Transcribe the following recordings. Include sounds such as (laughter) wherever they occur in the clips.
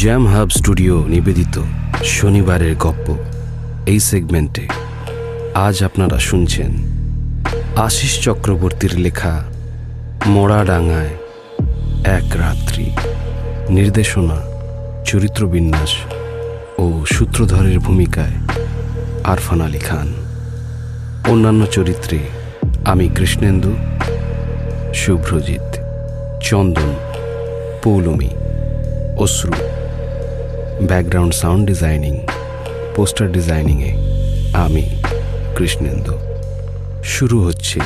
Jam Hub studio নিবেদিত শনিবারের গপ্প এই সেগমেন্টে আজ আপনারা শুনছেন আশিস চক্রবর্তীর লেখা মরাডাঙ্গায় এক রাত্রি। নির্দেশনা চরিত্রবিন্যাস ও সূত্রধরের ভূমিকায় আরফান আলী খান। অন্যান্য চরিত্রে আমি Krishnendu, Subhrajit, Chandan, Poulami, Ashru background sound designing, poster ডিজাইনিংয়ে আমি, কৃষ্ণেন্দু। শুরু হচ্ছে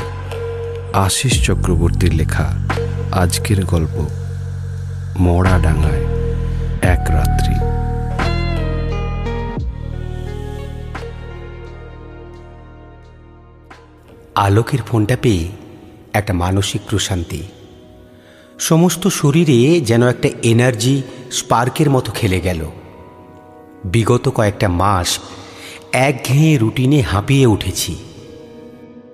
আশিস চক্রবর্তীর লেখা আজকের গল্প মরা ডাঙায় এক রাত্রি। আলোকের ফোনটা পেয়ে একটা মানসিক প্রশান্তি। সমস্ত শরীরে যেন একটা এনার্জি স্পার্কের মতো খেলে গেল। বিগত কয়েকটা মাস একঘেয়ে রুটিনে হাঁপিয়ে উঠেছি।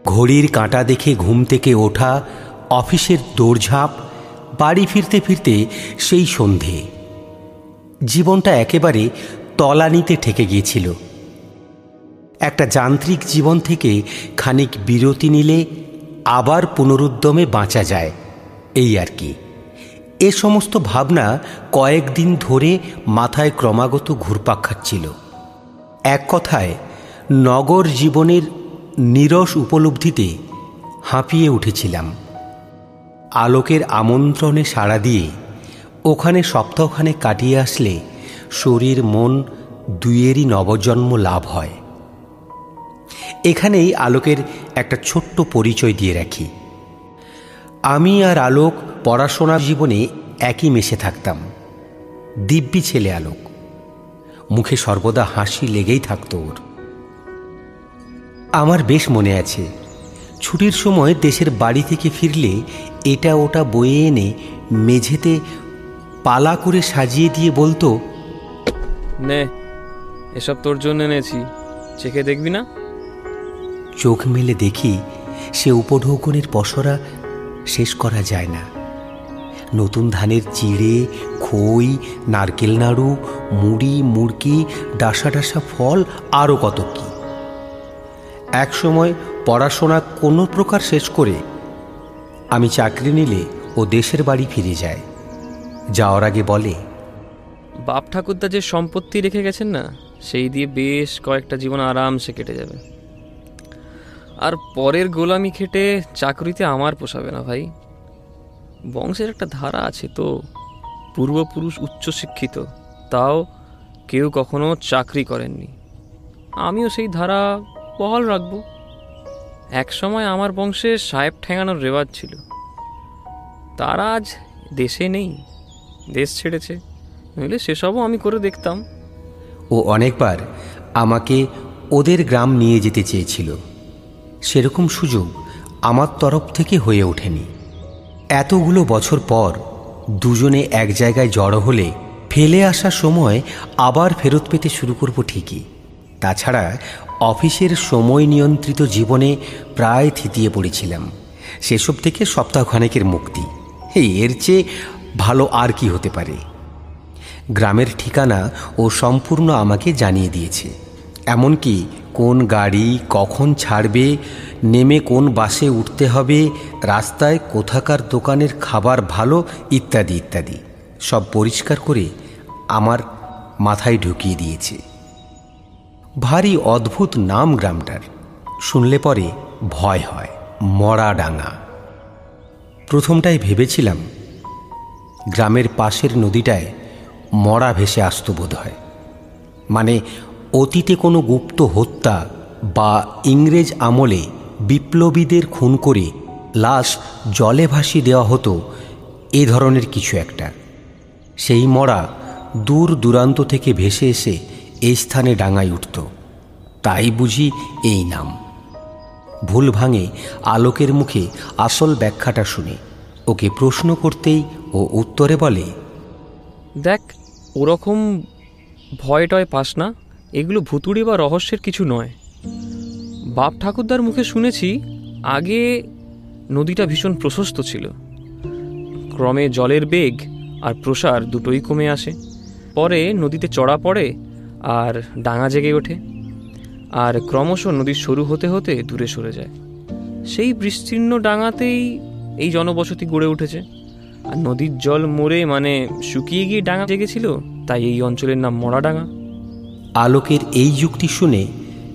ঘড়ির কাঁটা দেখে ঘুম থেকে ওঠা, অফিসের দৌড়ঝাঁপ, বাড়ি ফিরতে ফিরতে সেই সন্ধে। জীবনটা একেবারে তলানিতে ঠেকে গিয়েছিল। একটা যান্ত্রিক জীবন থেকে খানিক বিরতি নিলে আবার পুনরুদ্যমে বাঁচা যায়, এই আর কি। এ সমস্ত ভাবনা কয়েকদিন ধরে মাথায় ক্রমাগত ঘুরপাক খাচ্ছিল। এক কথায়, নগর জীবনের নিরস উপলব্ধিতে হাঁপিয়ে উঠেছিলাম। আলোকের আমন্ত্রণে সাড়া দিয়ে ওখানে সপ্তাহখানে কাটিয়ে আসলে শরীর, মন দুইয়েরই নবজন্ম লাভ হয়। এখানেই আলোকের একটা ছোট্ট পরিচয় দিয়ে রাখি। আমি আর আলোক পড়াশোনার জীবনে একই মেশে থাকতাম। দিব্যি ছেলে আলোক। মুখে সর্বদা হাসি লেগেই থাকত ওর। আমার বেশ মনে আছে ছুটির সময় দেশের বাড়ি থেকে ফিরলে এটা ওটা বয়ে এনে মেঝেতে পালা করে সাজিয়ে দিয়ে বলতো নে এসব তোর জন্য এনেছি চেখে দেখবি না? চোখ মেলে দেখি সে উপঢৌকনের পসরা শেষ করা যায় না। নতুন ধানের চিড়ে, খই, নারকেল নাড়ু, মুড়ি, মুড়কি, ডাসা ডাসা ফল আরও কত কি। এক সময় পড়াশোনা কোনো প্রকার শেষ করে আমি চাকরি নিলে ও দেশের বাড়ি ফিরে যায়। যাওয়ার আগে বলে, বাপ ঠাকুরদা যে সম্পত্তি রেখে গেছেন না, সেই দিয়ে বেশ কয়েকটা জীবন আরামসে কেটে যাবে। আর পরের গোলামি খেটে চাকরিতে আমার পোষাবে না ভাই। বংশের একটা ধারা আছে তো। পূর্বপুরুষ উচ্চশিক্ষিত, তাও কেউ কখনো চাকরি করেননি। আমিও সেই ধারা বহাল রাখব। এক সময় আমার বংশে সাহেব ঠেঙানোর রেওয়াজ ছিল। তারা আজ দেশে নেই, দেশ ছেড়েছে, নইলে সেসবও আমি করে দেখতাম। ও অনেকবার আমাকে ওদের গ্রাম নিয়ে যেতে চেয়েছিল। সেরকম সুযোগ আমার তরফ থেকে হয়ে ওঠেনি। এতগুলো বছর পর দুজনে এক জায়গায় জড়ো হলে ফেলে আসার সময় আবার ফেরত পেতে শুরু করব ঠিকই। তাছাড়া অফিসের সময় নিয়ন্ত্রিত জীবনে প্রায় থিতিয়ে পড়েছিলাম। সেসব থেকে সপ্তাহখানেকের মুক্তি। এর চেয়ে ভালো আর কি হতে পারে? গ্রামের ঠিকানা ও সম্পূর্ণ আমাকে জানিয়ে দিয়েছে। এমনকি কোন গাড়ি কখন ছাড়বে, নেমে কোন বাসে উঠতে হবে, রাস্তায় কোথাকার দোকানের খাবার ভালো, ইত্যাদি ইত্যাদি। সব পরিষ্কার করে আমার মাথায় ঢুকিয়ে দিয়েছে। ভারী অদ্ভুত নাম গ্রামটার। শুনলে পরে ভয় হয় মরাডাঙ্গা প্রথমটায় ভেবেছিলাম, গ্রামের পাশের নদীটায় মরা ভেসে আসতো বোধ হয় মানে অতীতে কোনো গুপ্ত হত্যা বা ইংরেজ আমলে বিপ্লবীদের খুন করে লাশ জলে ভাসিয়ে দেওয়া হতো, এ ধরনের কিছু একটা। সেই মরা দূর দূরান্ত থেকে ভেসে এসে এই স্থানে ডাঙায় উঠত। তাই বুঝি এই নাম। ভুল ভাঙে আলোকের মুখে আসল ব্যাখ্যাটা শুনে ওকে প্রশ্ন করতেই ও উত্তরে বলে, দেখ, ওরকম ভয় টয় পাস না। এগুলো ভুতুড়ি বা রহস্যের কিছু নয়। বাপ ঠাকুরদার মুখে শুনেছি, আগে নদীটা ভীষণ প্রশস্ত ছিল। ক্রমে জলের বেগ আর প্রসার দুটোই কমে আসে। পরে নদীতে চড়া পড়ে আর ডাঙা জেগে ওঠে। আর ক্রমশ নদীর সরু হতে হতে দূরে সরে যায়। সেই বিস্তীর্ণ ডাঙাতেই এই জনবসতি গড়ে উঠেছে। আর নদীর জল মরে মানে শুকিয়ে গিয়ে ডাঙা জেগেছিল, তাই এই অঞ্চলের নাম মরাডাঙ্গা আলোকের এই যুক্তি শুনে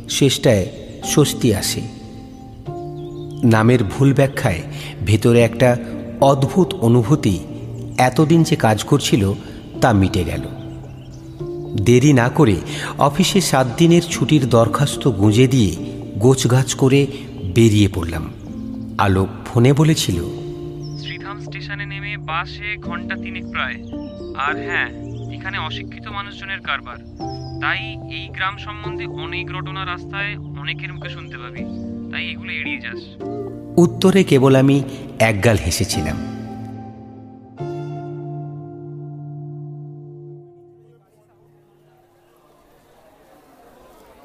শেষটায় স্বস্তি আসে। নামের ভুল ব্যাখ্যায় ভেতরে একটা অদ্ভুত অনুভূতি এতদিন যে কাজ করছিল তা মিটে গেল। দেরি না করে অফিসে সাত দিনের ছুটির দরখাস্ত গুঁজে দিয়ে গোছগাছ করে বেরিয়ে পড়লাম। আলোক ফোনে বলেছিল, শ্রীধাম স্টেশনে নেমে বাসে ঘণ্টা তিনেক প্রায়। আর হ্যাঁ এখানে অশিক্ষিত মানুষজনের কারবার। তাই এই গ্রাম সম্বন্ধে অনেক রটনা রাস্তায় অনেকের মুখে শুনতে পাবি। তাই এগুলো এড়িয়ে যাস। উত্তরে কেবল আমি একগাল হেসেছিলাম।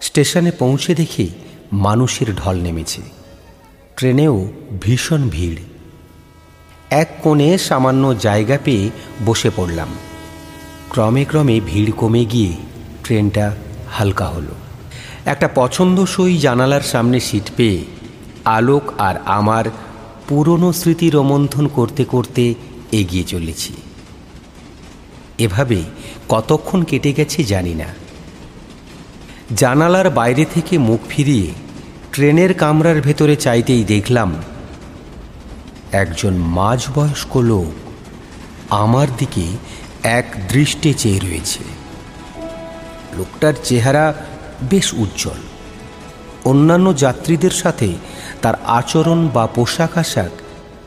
স্টেশনে পৌঁছে দেখি মানুষের ঢল নেমেছে। ট্রেনেও ভীষণ ভিড়। এক কোণে সামান্য জায়গা পেয়ে বসে পড়লাম। ক্রমে ক্রমে ভিড় কমে গিয়ে ট্রেনটা হালকা হলো। একটা পছন্দসই জানালার সামনে সিট পেয়ে আলোক আর আমার পুরনো স্মৃতি রোমন্থন করতে করতে এগিয়ে চলেছি। এভাবে কতক্ষণ কেটে গেছে জানি না। জানালার বাইরে থেকে মুখ ফিরিয়ে ট্রেনের কামরার ভেতরে চাইতেই দেখলাম, একজন মাঝবয়স্ক লোক আমার দিকে এক দৃষ্টে চেয়ে রয়েছে। লোকটার চেহারা বেশ উজ্জ্বল। অন্যান্য যাত্রীদের সাথে তার আচরণ বা পোশাক আশাক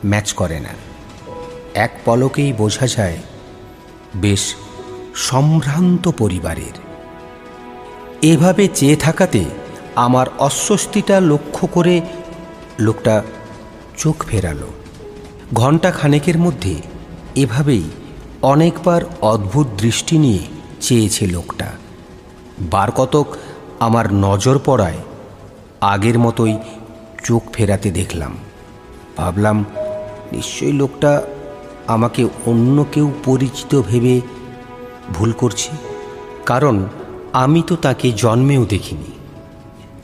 ম্যাচ করে না। এক পলকেই বোঝা যায়, বেশ সম্ভ্রান্ত পরিবারের। এভাবে চেয়ে থাকাতে আমার অস্বস্তিটা লক্ষ্য করে লোকটা চোখ ফেরালো। ঘণ্টা খানেকের মধ্যে এভাবেই অনেকবার অদ্ভুত দৃষ্টি নিয়ে চেয়েছে লোকটা। বার কতক আমার নজর পড়ায়, আগের মতোই চোখ ফেরাতে দেখলাম। ভাবলাম, নিশ্চয়ই লোকটা আমাকে অন্য কেউ পরিচিত ভেবে ভুল করছে। কারণ আমি তো তাকে জন্মেও দেখিনি।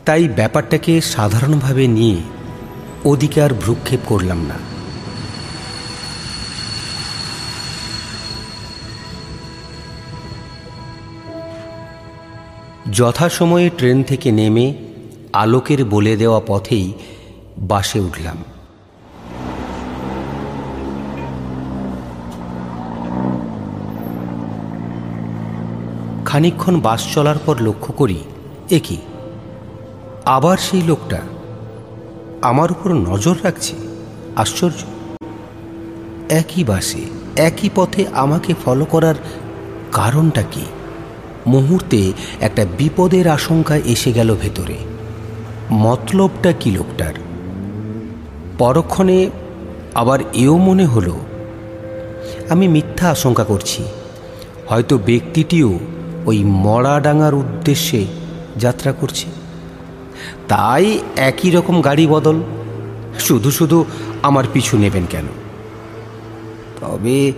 তাই ব্যাপারটাকে সাধারণভাবে নিয়ে অধিকার ভ্রুক্ষেপ করলাম না। যথাসময়ে ট্রেন থেকে নেমে আলোকের বলে দেওয়া পথেই বাসে উঠলাম। খানিকক্ষণ বাস চলার পর লক্ষ্য করি, এ কি? আবার সেই লোকটা। আমার উপর নজর রাখছে? আশ্চর্য। একই বাসে, একই পথে আমাকে ফলো করার কারণটা কি? মুহূর্তে একটা বিপদের আশঙ্কা এসে গেল ভেতরে। মতলবটা কি লোকটার? পরক্ষণে আবার এও মনে হলো, আমি মিথ্যা আশঙ্কা করছি। হয়তো ব্যক্তিটিও ওই মরাডাঙ্গার উদ্দেশ্যে যাত্রা করছে। তাই একই রকম গাড়ি বদল, শুধু শুধু আমার পিছু নেবেন কেন? তবে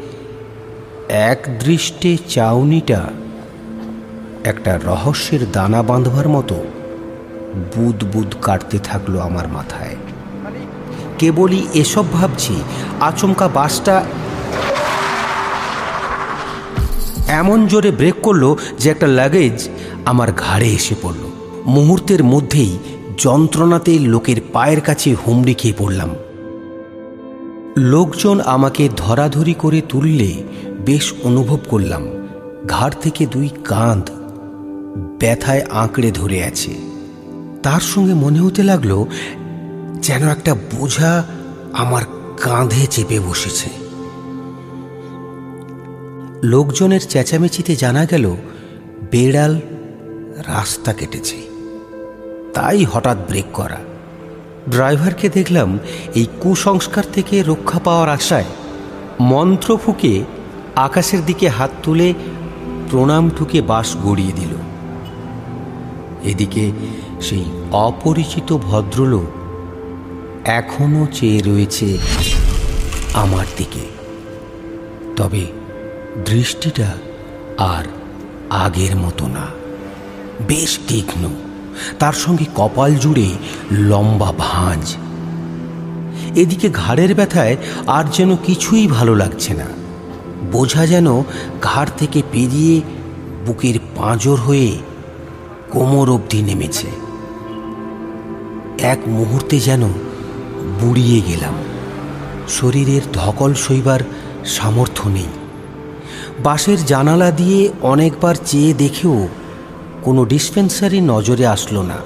এক দৃষ্টে চাউনিটা একটা রহস্যের দানা বাঁধবার মতো বুদ বুদ কাটতে থাকল আমার মাথায়। কেবলই এসব ভাবছি, আচমকা বাসটা এমন জোরে ব্রেক করল যে একটা লাগেজ আমার ঘাড়ে এসে পড়ল। মুহূর্তের মধ্যেই যন্ত্রণাতে লোকের পায়ের কাছে হুমড়ি খেয়ে পড়লাম। লোকজন আমাকে ধরাধরি করে তুললে বেশ অনুভব করলাম। ঘাড় থেকে দুই কাঁধ ব্যথায় আঁকড়ে ধরে আছে। তার সঙ্গে মনে হতে লাগল যেন একটা বোঝা আমার কাঁধে চেপে বসেছে। লোকজনের চেঁচামেচিতে জানা গেল, বেড়াল রাস্তা কেটেছে। তাই হঠাৎ ব্রেক করা। ড্রাইভারকে দেখলাম এই কুসংস্কার থেকে রক্ষা পাওয়ার আশায় মন্ত্র ফুঁকে আকাশের দিকে হাত তুলে প্রণাম ঠুকে বাস গড়িয়ে দিল। এদিকে সেই অপরিচিত ভদ্রলোক এখনও চেয়ে রয়েছে আমার দিকে। তবে দৃষ্টিটা আর আগের মতো না। বেশ তীক্ষ্ণ। তার সঙ্গে কপাল জুড়ে লম্বা ভাঁজ। এদিকে ঘাড়ের ব্যথায় আর যেন কিছুই ভালো লাগছে না। বোঝা যেন ঘাড় থেকে পেরিয়ে বুকের পাঁজর হয়ে কোমর অবধি নেমেছে। এক মুহূর্তে যেন বুড়িয়ে গেলাম। শরীরের ধকল সইবার সামর্থ্য নেই। বাসের জানালা দিয়ে অনেকবার চেয়ে দেখেও কোনো ডিসপেন্সারি নজরে আসলো না।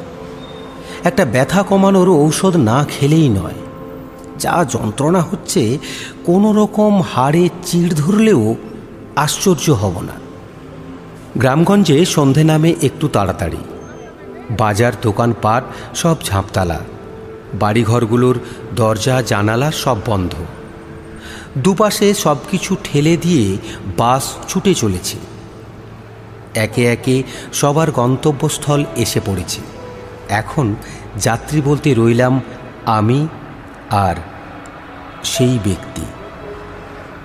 একটা ব্যথা কমানোর ঔষধ না খেলেই নয়। যা যন্ত্রণা হচ্ছে, কোনো রকম হাড়ে চিড় ধরলেও আশ্চর্য হব না। গ্রামগঞ্জে সন্ধে নামে একটু তাড়াতাড়ি। বাজার, দোকানপাট, সব ঝাঁপতালা। বাড়িঘরগুলোর দরজা, জানালা সব বন্ধ। দুপাশে সব কিছু ঠেলে দিয়ে বাস ছুটে চলেছে। একে একে সবার গন্তব্যস্থল এসে পড়েছে। এখন যাত্রী বলতে রইলাম আমি আর সেই ব্যক্তি।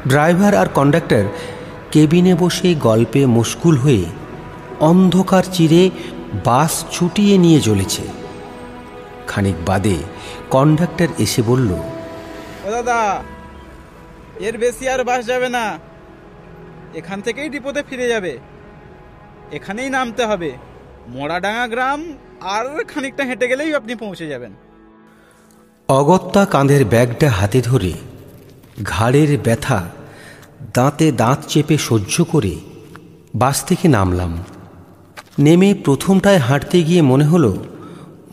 ড্রাইভার আর কন্ডাক্টর কেবিনে বসে গল্পে মুশকুল হয়ে অন্ধকার চিরে বাস ছুটিয়ে নিয়ে চলেছে খানিক বাদে কন্ডাক্টর এসে বলল ও দাদা এর বেশি আর বাস যাবে না। এখান থেকেই ডিপোতে ফিরে যাবে। এখানেই নামতে হবে। মোড়াডাঙ্গা গ্রাম আর খানিকটা হেঁটে গেলেই আপনি পৌঁছে যাবেন। অগত্যা কাঁধের ব্যাগটা হাতে ধরে ঘাড়ের ব্যথা দাঁতে দাঁত চেপে সহ্য করে বাস থেকে নামলাম। নেমে প্রথমটায় হাঁটতে গিয়ে মনে হলো,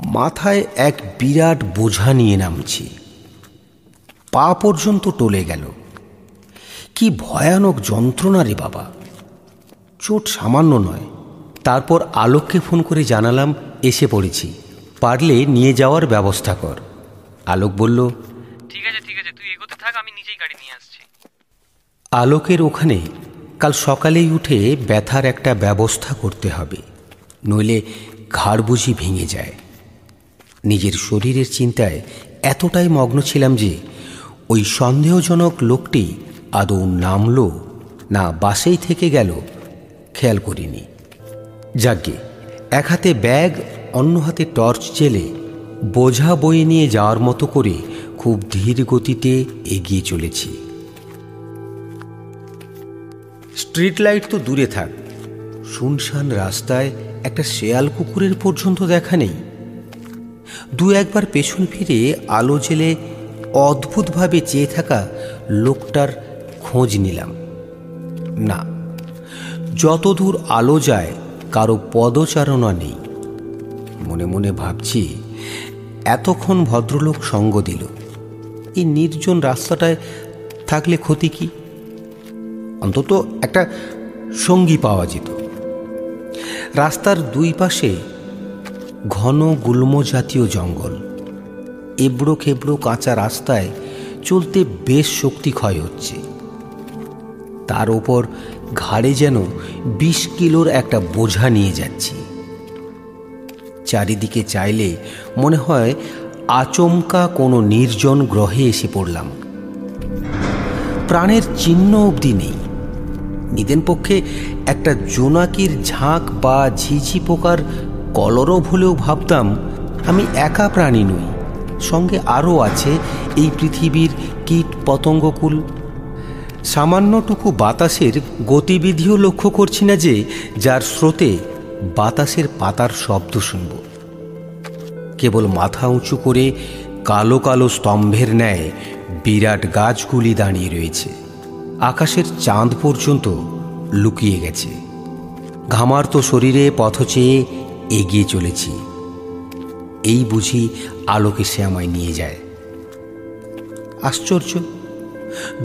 মাথায় এক বিরাট বোঝা নিয়ে নামছি। পা পর্যন্ত টলে গেল। কি ভয়ানক যন্ত্রণা রে বাবা। চোট সামান্য নয়। তারপর আলোককে ফোন করে জানালাম, এসে পড়েছি। পারলে নিয়ে যাওয়ার ব্যবস্থা কর। আলোক বলল, ঠিক আছে ঠিক আছে তুই এগোতে থাক আমি নিজেই গাড়ি নিয়ে আসছি আলোকের ওখানে কাল সকালেই উঠে ব্যথার একটা ব্যবস্থা করতে হবে, নইলে ঘাড় বুঝি ভেঙে যায়। নিজের শরীরের চিন্তায় এতটাই মগ্ন ছিলাম যে ওই সন্দেহজনক লোকটি আদৌ নামলো না বাসেই থেকে গেল, খেয়াল করিনি। যাজ্ঞে এক হাতে ব্যাগ, অন্য হাতে টর্চ জেলে বোঝা বয়ে নিয়ে যাওয়ার মতো করে খুব ধীর গতিতে এগিয়ে চলেছি। স্ট্রিট লাইট তো দূরে থাক। শুনশান রাস্তায় একটা শেয়াল কুকুরের পর্যন্ত দেখা নেই। দু একবার পেছন ফিরে আলো জেলে অদ্ভুতভাবে চেয়ে থাকা লোকটার খোঁজ নিলাম। না, যতদূর আলো যায়, কারও পদচারণা নেই। মনে মনে ভাবছি, এতক্ষণ ভদ্রলোক সঙ্গ দিল। এই নির্জন রাস্তাটায় থাকলে ক্ষতি কি? অন্তত একটা সঙ্গী পাওয়া যেত। রাস্তার দুই পাশে ঘন গুল্ম জাতীয় জঙ্গল। এবড়ো খেবড়ো কাঁচা রাস্তায় চলতে বেশ শক্তি ক্ষয় হচ্ছে। তার ওপর ঘাড়ে যেন বিশ কিলোর একটা বোঝা নিয়ে যাচ্ছি। চারিদিকে চাইলে মনে হয় আচমকা কোনো নির্জন গ্রহে এসে পড়লাম। প্রাণের চিহ্ন অবধি নেই। নিদেন পক্ষে একটা জোনাকির ঝাঁক বা ঝিঝি পোকার কলরব হলেও ভাবতাম আমি একা প্রাণী নই। সঙ্গে আরও আছে এই পৃথিবীর কীট পতঙ্গকুল। সামান্যটুকু বাতাসের গতিবিধিও লক্ষ্য করছি না যে, যার স্রোতে বাতাসের পাতার শব্দ শুনব। কেবল মাথা উঁচু করে কালো কালো স্তম্ভের ন্যায় বিরাট গাছগুলি দাঁড়িয়ে রয়েছে। আকাশের চাঁদ পর্যন্ত লুকিয়ে গেছে। ঘামার্ত শরীরে পথ চেয়ে এগিয়ে চলেছি। এই বুঝি আলোকে সে আমায় নিয়ে যায়। আশ্চর্য,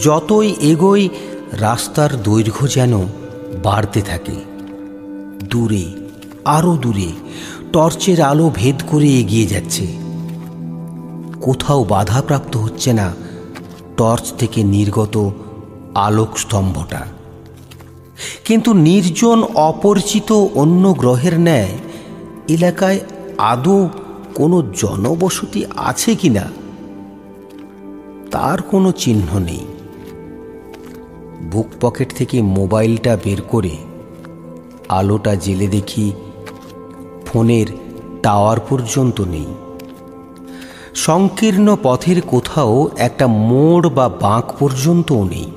যতই এগোই, রাস্তার দৈর্ঘ্য যেন বাড়তে থাকে। দূরে আরও দূরে, টর্চের আলো ভেদ করে এগিয়ে যাচ্ছে। কোথাও বাধাপ্রাপ্ত হচ্ছে না, টর্চ থেকে নির্গত আলোক স্তম্ভটা কিন্তু নির্জন অপরিচিত অন্য গ্রহের ন্যায় এলাকায় আদৌ কোনো জনবসতি আছে কি না, তার কোনো চিহ্ন নেই। বুক পকেট থেকে মোবাইলটা বের করে আলোটা জেলে দেখি ফোনের টাওয়ার পর্যন্ত নেই। সংকীর্ণ পথের কোথাও একটা মোড় বা বাঁক পর্যন্তও নেই।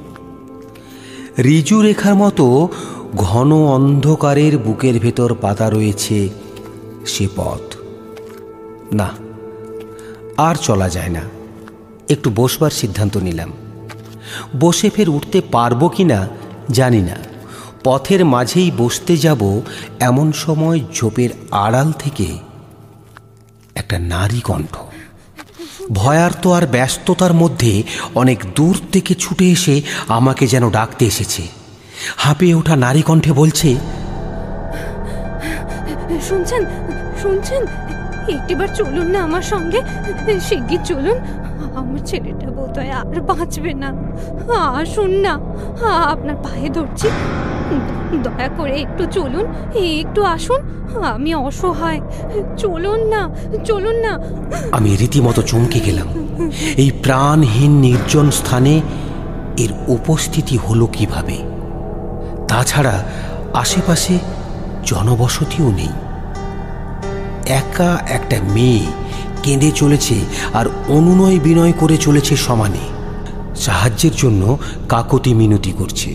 রিজু রেখার মতো ঘন অন্ধকারের বুকের ভেতর পাতা রয়েছে সে পথ। না, আর চলা যায় না। একটু বসবার সিদ্ধান্ত নিলাম। বসে ফের উঠতে পারব কি না জানি না। পথের মাঝেই বসতে যাব এমন সময় ঝোপের আড়াল থেকে একটা নারী কণ্ঠ। ভয়ার্ত আর ব্যস্ততার মধ্যে অনেক দূর থেকে ছুটে এসে আমাকে যেন ডাকতে এসেছে। হাঁপিয়ে ওঠা নারী কণ্ঠে বলছে, শুনছেন শুনছেন, একটিবার চলুন না আমার সঙ্গে, শিগগির চলুন। আমার ছেলেটা বোধহয় আর বাঁচবে না। আসুন না। আপনার পায়ে ধরছি। দয়া করে একটু চলুন। একটু আসুন। আমি অসহায়। চলুন না চলুন না। আমি রীতিমতো চমকে গেলাম। এই প্রাণহীন নির্জন স্থানে এর উপস্থিতি হলো কীভাবে? তাছাড়া আশেপাশে জনবসতিও নেই। একা একটা মেয়ে কেঁদে চলেছে আর অনুনয় বিনয় করে চলেছে সমানে। সাহায্যের জন্য কাকতি মিনতি করছে।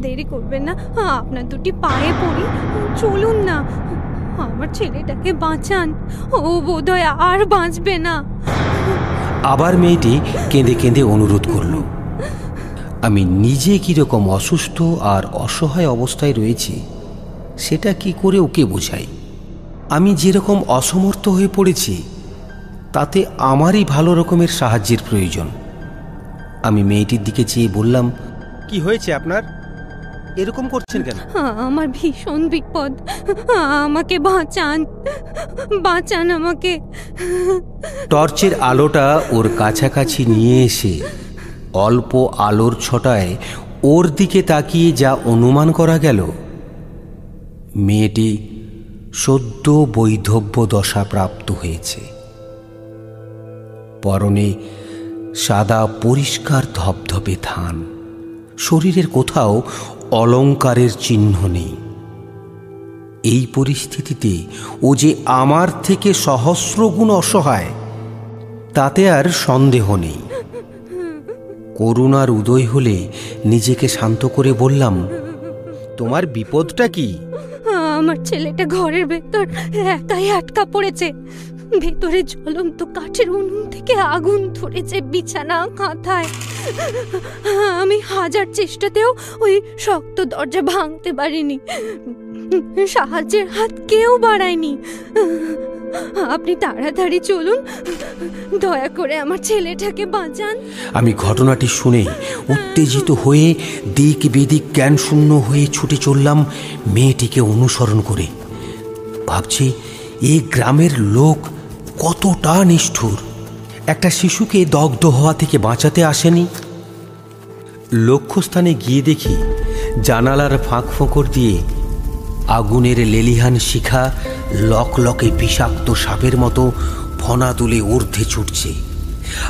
দেরি করবেন না আপনার দুটি পায়ে পড়ি চলুন না। আমার ছেলেটাকে বাঁচান ও বোধহয় আর বাঁচবে না। আবার মেয়েটি কেঁদে কেঁদে অনুরোধ করল। আমি নিজে কীরকম অসুস্থ আর অসহায় অবস্থায় রয়েছি সেটা কি করে ওকে বোঝাই? আমি যেরকম অসমর্থ হয়ে পড়েছি তাতে আমারই ভালো রকমের সাহায্যের প্রয়োজন। আমি মেয়েটির দিকে চেয়ে বললাম কি হয়েছে আপনার? এরকম করছেন কেন? আমার ভীষণ বিপদ। আমাকে বাঁচান বাঁচান আমাকে। টর্চের আলোটা ওর কাছাকাছি নিয়ে এসে অল্প আলোর ছটায় ওর দিকে তাকিয়ে যা অনুমান করা গেল মেয়েটি সদ্য বৈধব্য দশা প্রাপ্ত হয়েছে। পরনে সাদা পরিষ্কার ধপধপে ধান শরীরের কোথাও অলঙ্কারের চিহ্ন নেই। এই পরিস্থিতিতে ও যে আমার থেকে সহস্রগুণ অসহায়, তাতে আর সন্দেহ নেই। করুণার উদয় হলে নিজেকে শান্ত করে বললাম, তোমার বিপদটা কি? আমার ছেলেটা ঘরের ভেতর একাই আটকা পড়েছে। ভেতরে জ্বলন্ত কাঠের উনুন থেকে আগুন ধরেছে বিছানা কাঁথায় আমি হাজার চেষ্টাতেও ওই শক্ত দরজা ভাঙতে পারিনি। সাহায্যের হাত কেউ বাড়ায়নি। আপনি তাড়াতাড়ি চলুন। দয়া করে আমার ছেলেটাকে বাঁচান। আমি ঘটনাটি শুনে উত্তেজিত হয়ে দিক বেদিক জ্ঞান শূন্য হয়ে ছুটে চললাম মেয়েটিকে অনুসরণ করে। ভাবছি, এই গ্রামের লোক কতটা নিষ্ঠুর। একটা শিশুকে দগ্ধ হওয়া থেকে বাঁচাতে আসেনি। লক্ষ্যস্থানে গিয়ে দেখি জানালার ফাঁক ফোঁকর দিয়ে আগুনের লেলিহান শিখা লকলকে বিষাক্ত সাপের মতো ফনা তুলে ঊর্ধ্বে ছুটছে।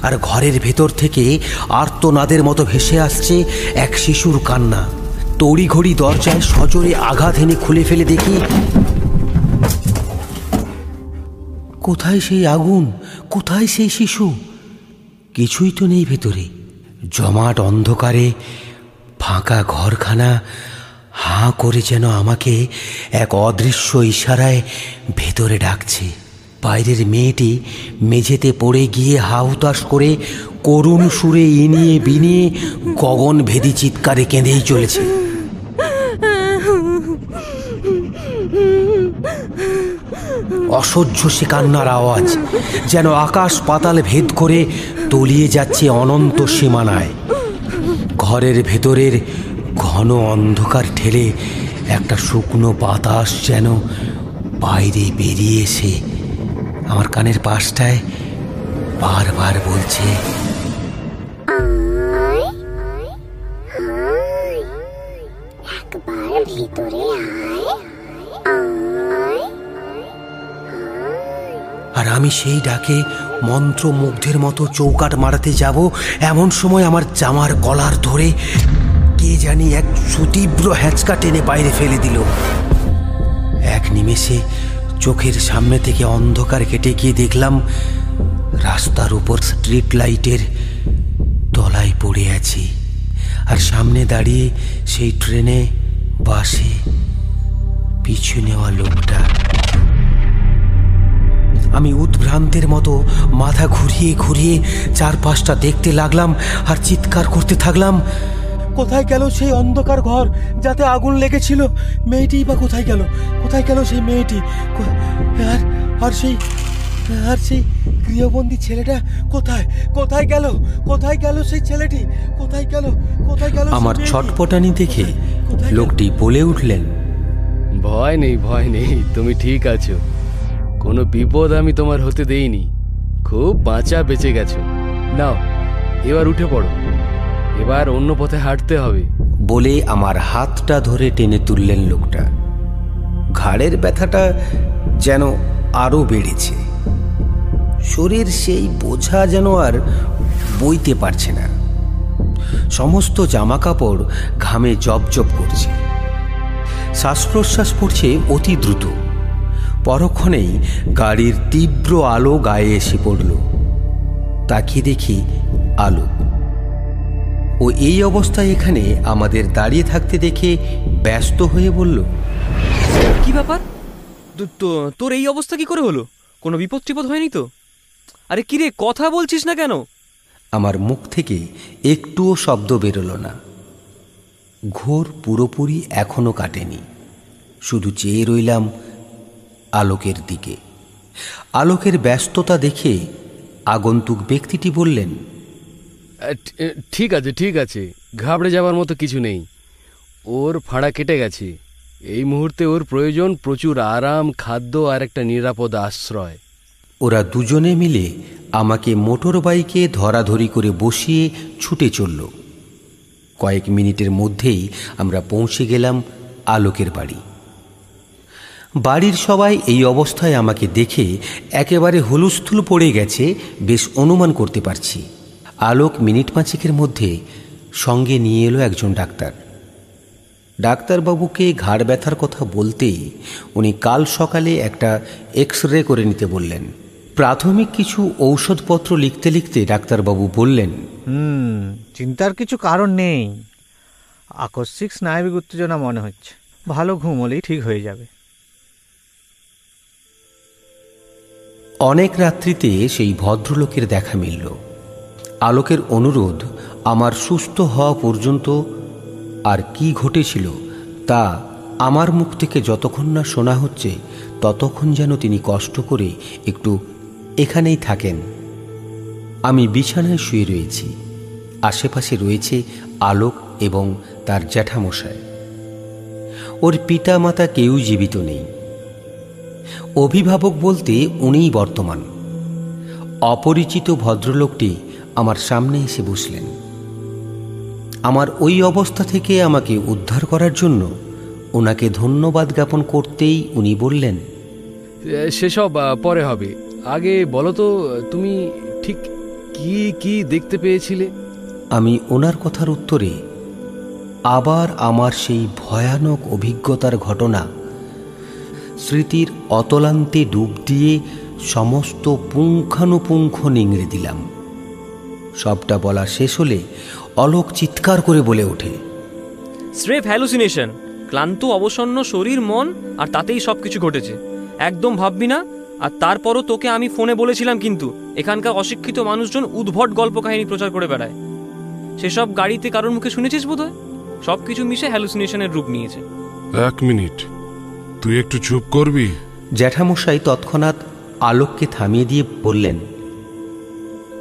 আর ঘরের ভেতর থেকে আর্তনাদের মতো ভেসে আসছে এক শিশুর কান্না। তড়িঘড়ি দরজায় সজোরে আঘাত এনে খুলে ফেলে দেখি কোথায় সেই আগুন? কোথায় সেই শিশু? কিছুই তো নেই ভেতরে। জমাট অন্ধকারে, ফাঁকা ঘরখানা, হাঁ করে যেন আমাকে এক অদৃশ্য ইশারায় ভেতরে ডাকছে। বাইরের মেয়েটি মেঝেতে পড়ে গিয়ে হাহুতাশ করে করুণ সুরে ইনিয়ে বিনিয়ে গগন ভেদি চিৎকারে কেঁদেই চলেছে। অসহ্য সে কান্নার আওয়াজ, যেন আকাশ পাতাল ভেদ করে তলিয়ে যাচ্ছে অনন্ত সীমানায়। ঘরের ভেতরের ঘন অন্ধকার ঠেলে একটা শুকনো বাতাস যেন বাইরে বেরিয়ে এসে আমার কানের পাশটায় বারবার বলছে ভিতরে আয়। আর আমি সেই ডাকে মন্ত্রমুগ্ধের মতো চৌকাট মারাতে যাব এমন সময় আমার জামার কলার ধরে কে জানি এক সুতীব্র হ্যাঁচকা টেনে বাইরে ফেলে দিল। এক নিমেষে চোখের সামনে থেকে অন্ধকার কেটে গিয়ে দেখলাম রাস্তার উপর স্ট্রিট লাইটের তলায় পড়ে আছি আর সামনে দাঁড়িয়ে সেই ট্রেনে বাসে পিছু নেওয়া লোকটা। আমি উদ্ভ্রান্তের মতো মাথা ঘুরিয়ে ঘুরিয়ে চারপাশটা দেখতে লাগলাম আর চিৎকার করতে থাকলাম। কোথায় গেল সেই অন্ধকার ঘর যাতে আগুন লেগেছিল? মেয়েটি বা কোথায় গেল? কোথায় গেল সেই মেয়েটি? আর আর সেই আর সেই গৃহবন্দী ছেলেটা কোথায়? কোথায় গেল? কোথায় গেল সেই ছেলেটি? কোথায় গেল? কোথায় গেল আমার ছটপটানি দেখে লোকটি বলে উঠলেন ভয় নেই ভয় নেই তুমি ঠিক আছো। কোনো বিপদ আমি তোমার হতে দেইনি। খুব বাঁচা বেঁচে গেছো। নাও, এবার উঠে পড়ো। এবার অন্য পথে হাঁটতে হবে। বলে আমার হাতটা ধরে টেনে তুললেন লোকটা। ঘাড়ের ব্যথাটা যেন আরও বেড়েছে। শরীর সেই বোঝা যেন আর বইতে পারছে না। সমস্ত জামা কাপড় ঘামে জবজব করছে। শ্বাস প্রশ্বাস পড়ছে অতি দ্রুত। পরক্ষণেই গাড়ির তীব্র আলো গায়ে এসে পড়ল। তাকিয়ে দেখি আলো। ও এই অবস্থায় এখানে আমাদের দাঁড়িয়ে থাকতে দেখে ব্যস্ত হয়ে বলল কি ব্যাপার? তোর এই অবস্থা কি করে হলো? কোনো বিপদ টিপদ হয়নি তো? আরে কিরে কথা বলছিস না কেন? আমার মুখ থেকে একটুও শব্দ বেরোলো না। ঘোর পুরোপুরি এখনও কাটেনি। শুধু চেয়ে রইলাম আলোকের দিকে। আলোকের ব্যস্ততা দেখে আগন্তুক ব্যক্তিটি বললেন ঠিক আছে ঠিক আছে ঘাবড়ে যাবার মতো কিছু নেই। ওর ফাড়া কেটে গেছে। এই মুহূর্তে ওর প্রয়োজন প্রচুর আরাম খাদ্য আর একটা নিরাপদ আশ্রয়। ওরা দুজনে মিলে আমাকে মোটর বাইকে ধরাধরি করে বসিয়ে ছুটে চলল। কয়েক মিনিটের মধ্যেই আমরা পৌঁছে গেলাম আলোকের বাড়ি। বাড়ির সবাই এই অবস্থায় আমাকে দেখে একেবারে হুলুস্থুল পড়ে গেছে, বেশ অনুমান করতে পারছি। আলোক মিনিট পাঁচেকের মধ্যে সঙ্গে নিয়ে এলো একজন ডাক্তার। ডাক্তারবাবুকে ঘাড় ব্যথার কথা বলতেই উনি কাল সকালে একটা এক্স রে করে নিতে বললেন। প্রাথমিক কিছু ঔষধপত্র লিখতে লিখতে ডাক্তারবাবু বললেন, হুম, চিন্তার কিছু কারণ নেই। আকস্মিক স্নায়বিক উত্তেজনা মনে হচ্ছে। ভালো ঘুম হলেই ঠিক হয়ে যাবে। অনেক রাত্রিতে সেই ভদ্রলোকের দেখা মিলল। আলোকের অনুরোধ, আমার সুস্থ হওয়া পর্যন্ত আর কি ঘটেছিল তা আমার মুখ থেকে যতক্ষণ না শোনা হচ্ছে, ততক্ষণ যেন তিনি কষ্ট করে একটু এখানেই থাকেন। আমি বিছানায় শুয়ে রয়েছি। আশেপাশে রয়েছে আলোক এবং তার জ্যাঠামশায় ওর পিতা মাতা কেউ জীবিত নেই। অভিভাবক বলতে উনিই বর্তমান। অপরিচিত ভদ্রলোকটি আমার সামনে এসে বসলেন। আমার ওই অবস্থা থেকে আমাকে উদ্ধার করার জন্য ওনাকে ধন্যবাদ জ্ঞাপন করতেই উনি বললেন সেসব পরে হবে। আগে বলো তো তুমি ঠিক কি কি দেখতে পেয়েছিলে? আমি ওনার কথার উত্তরে আবার আমার সেই ভয়ানক অভিজ্ঞতার ঘটনা স্মৃতির অতলান্তে ডুব দিয়ে সমস্ত পুঙ্খানুপুঙ্খ নিংড়ে দিলাম। সবটা বলা শেষ হলে অলোক চিৎকার করে বলে ওঠে স্রেফ হ্যালুসিনেশন ক্লান্ত অবসন্ন শরীর মন আর তাতেই সব কিছু ঘটেছে। একদম ভাববি না আর তারপরও তোকে আমি ফোনে বলেছিলাম কিন্তু এখানকার অশিক্ষিত মানুষজন উদ্ভট গল্প কাহিনী প্রচার করে বেড়ায়। সেসব গাড়িতে কারোর মুখে শুনেছিস বোধহয়? সব কিছু মিশে হ্যালুসিনেশনের রূপ নিয়েছে। এক মিনিট। তুই একটু চুপ করবি? জ্যাঠামশাই তৎক্ষণাৎ আলোককে থামিয়ে দিয়ে বললেন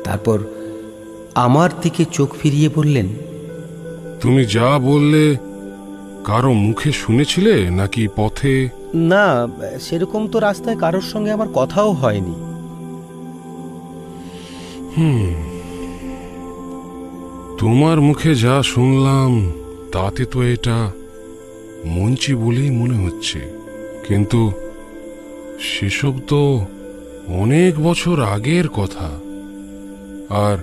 তারপর আমার দিকে চোখ ফিরিয়ে বললেন তুমি যা বললে কারও মুখে শুনেছিলে নাকি পথে? না সেরকম তো রাস্তায় কারোর সঙ্গে আমার কথাও হয়নি। হুম। তোমার মুখে যা শুনলাম তাতে তো এটা মঞ্চি বলেই মনে হচ্ছে। কিন্তু সেসব তো অনেক বছর আগের কথা। আর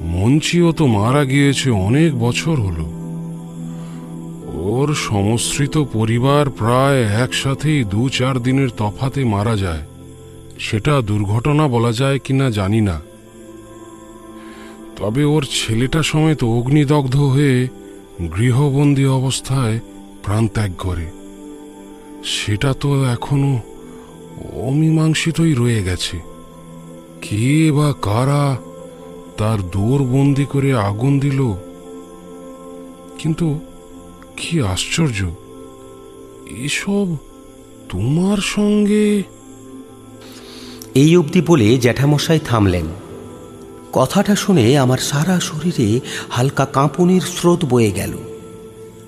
মঞ্চিও তো মারা গিয়েছে অনেক বছর হলো। ওর সমশ্রিত পরিবার প্রায় একসাথেই দু চার দিনের তফাতে মারা যায়। সেটা দুর্ঘটনা বলা যায় কিনা জানি না। তবে ওর ছেলেটা সমেত অগ্নিদগ্ধ হয়ে গৃহবন্দী অবস্থায় প্রাণত্যাগ করে। সেটা তো এখনও অমীমাংসিতই রয়ে গেছে। কে বা কারা তার দৌড় বন্দি করে আগুন দিল? কিন্তু কি আশ্চর্য, এসব তোমার সঙ্গে? এই অবধি বলে জ্যাঠামশাই থামলেন। কথাটা শুনে আমার সারা শরীরে হালকা কাঁপুনির স্রোত বয়ে গেল।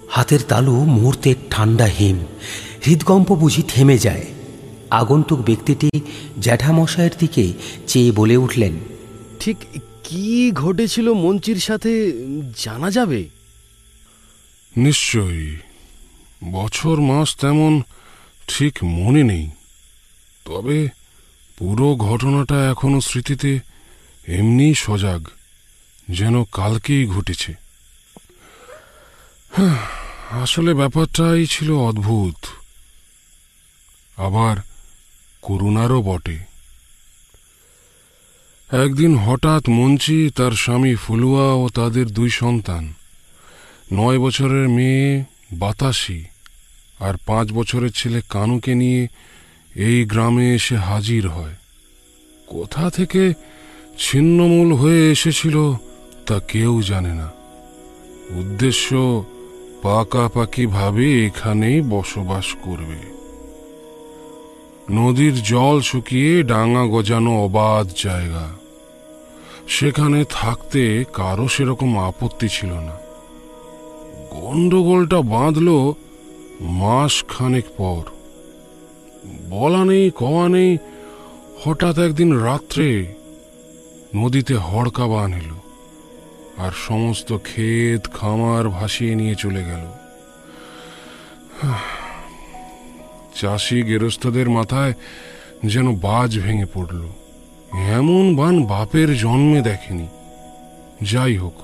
হাতের তালু মুহূর্তের ঠান্ডা হিম। হৃদকম্প বুঝি থেমে যায়। আগন্তুক ব্যক্তিটি জ্যাঠামশায়ের দিকে চেয়ে বলে উঠলেন ঠিক কি ঘটেছিল মঞ্চির সাথে জানা যাবে? নিশ্চয়ই। বছর মাস তেমন ঠিক মনে নেই। তবে পুরো ঘটনাটা এখনও স্মৃতিতে এমনি সজাগ যেন কালকেই ঘটেছে। আসলে ব্যাপারটাই ছিল অদ্ভুত। আবার করুণারও বটে। একদিন হঠাৎ মঞ্চি তার স্বামী ফুলুয়া ও তাদের দুই সন্তান, নয় বছরের মেয়ে বাতাসি আর পাঁচ বছরের ছেলে কানুকে নিয়ে এই গ্রামে এসে হাজির হয়। কোথা থেকে ছিন্নমূল হয়ে এসেছিল তা কেউ জানে না। উদ্দেশ্য পাকাপাকি ভাবে এখানেই বসবাস করবে। নদীর জল শুকিয়ে ডাঙা গজানো অবাধ জায়গা। সেখানে থাকতে কারও সেরকম আপত্তি ছিল না। গন্ডগোলটা বাঁধল মাস খানেক পর। বলা নেই, কওয়া নেই, হঠাৎ একদিন রাত্রে নদীতে হড়কা বান এলো আর সমস্ত ক্ষেত খামার ভাসিয়ে নিয়ে চলে গেল। চাষি গেরস্থদের মাথায় যেন বাজ ভেঙে পড়ল। এমন বান বাপের জন্মে দেখেনি। যাই হোক,